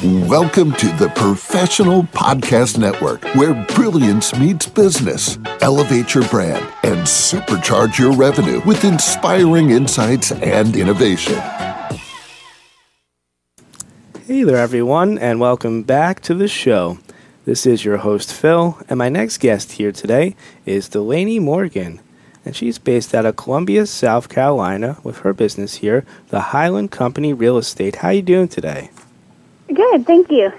Welcome to the Professional Podcast Network, where brilliance meets business. Elevate your brand and supercharge your revenue with inspiring insights and innovation. Hey there, everyone, and welcome back to the show. This is your host, Phil, and my next guest here today is Delaney Morgan. And she's based out of Columbia, South Carolina, with her business here, the Highland Company Real Estate. How you doing today? Good, thank you.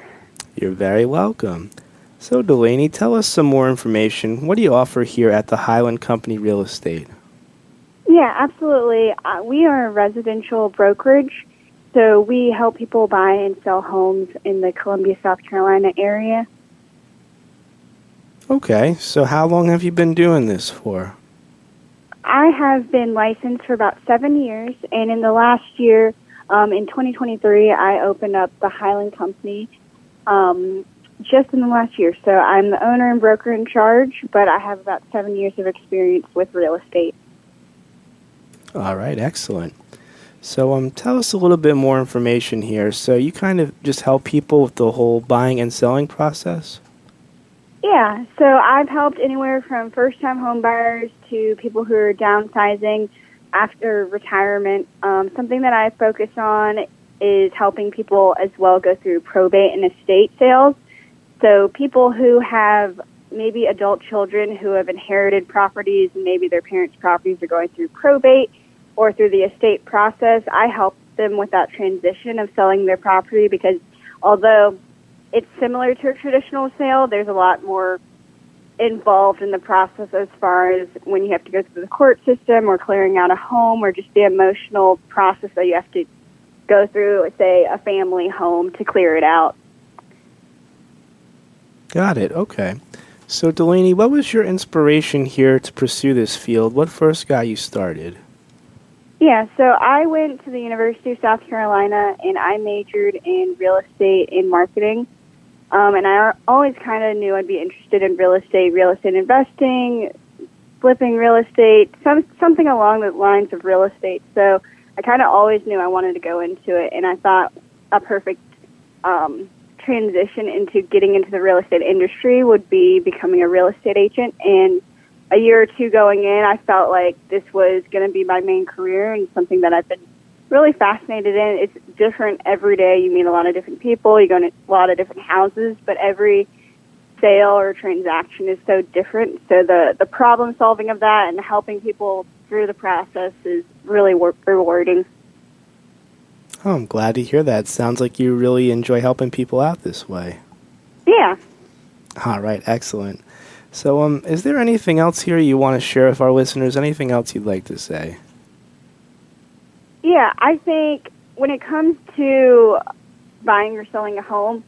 You're very welcome. So, Delaney, tell us some more information. What do you offer here at the Highland Company Real Estate? Yeah, absolutely. Uh, we are a residential brokerage, so we help people buy and sell homes in the Columbia, South Carolina area. Okay, so how long have you been doing this for? I have been licensed for about seven years, and in the last year, um, in 2023, I opened up the Highland Company um, just in the last year. So I'm the owner and broker in charge, but I have about seven years of experience with real estate. All right, excellent. So, um, tell us a little bit more information here. So, you kind of just help people with the whole buying and selling process. Yeah, so I've helped anywhere from first-time home buyers to people who are downsizing after retirement. Um, something that I focus on is helping people as well go through probate and estate sales. So people who have maybe adult children who have inherited properties and maybe their parents' properties are going through probate or through the estate process, I help them with that transition of selling their property because although it's similar to a traditional sale, there's a lot more involved in the process as far as when you have to go through the court system or clearing out a home or just the emotional process that you have to go through, say, a family home to clear it out. Got it. Okay. So, Delaney, what was your inspiration here to pursue this field? What first got you started? Yeah, so I went to the University of South Carolina and I majored in real estate and marketing. Um, and I always kind of knew I'd be interested in real estate, real estate investing, flipping real estate, some, something along the lines of real estate. So I kind of always knew I wanted to go into it, and I thought a perfect um, transition into getting into the real estate industry would be becoming a real estate agent. And a year or two going in, I felt like this was going to be my main career and something that I've been really fascinated in. It's different every day. You meet a lot of different people. You go to a lot of different houses, but every sale or transaction is so different. So the the problem solving of that and helping people through the process is really rewarding. Oh, I'm glad to hear that. Sounds like you really enjoy helping people out this way. Yeah. All right, excellent. So, um, is there anything else here you want to share with our listeners? Anything else you'd like to say? Yeah, I think when it comes to buying or selling a home,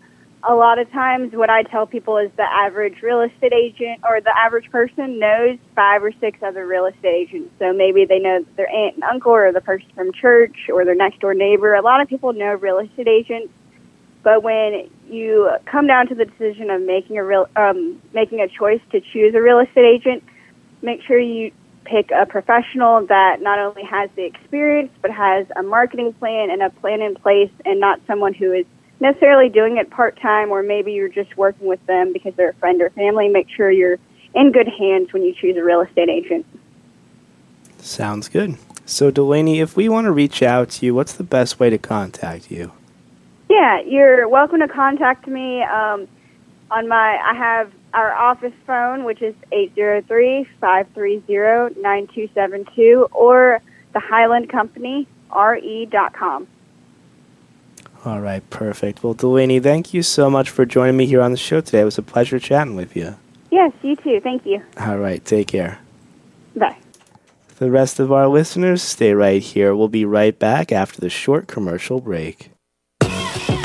a lot of times what I tell people is the average real estate agent or the average person knows five or six other real estate agents. So maybe they know their aunt and uncle or the person from church or their next door neighbor. A lot of people know real estate agents. But when you come down to the decision of making a real um, making a choice to choose a real estate agent, make sure you pick a professional that not only has the experience but has a marketing plan and a plan in place and not someone who is necessarily doing it part time or maybe you're just working with them because they're a friend or family. Make sure you're in good hands when you choose a real estate agent. Sounds good. So, Delaney, if we want to reach out to you, what's the best way to contact you? Yeah, you're welcome to contact me um, on my. I have our office phone, which is 803-530-9272, or the Highland Company, re.com. All right, perfect. Well, Delaney, thank you so much for joining me here on the show today. It was a pleasure chatting with you. Yes, you too. Thank you. All right, take care. Bye. The rest of our listeners, stay right here. We'll be right back after the short commercial break.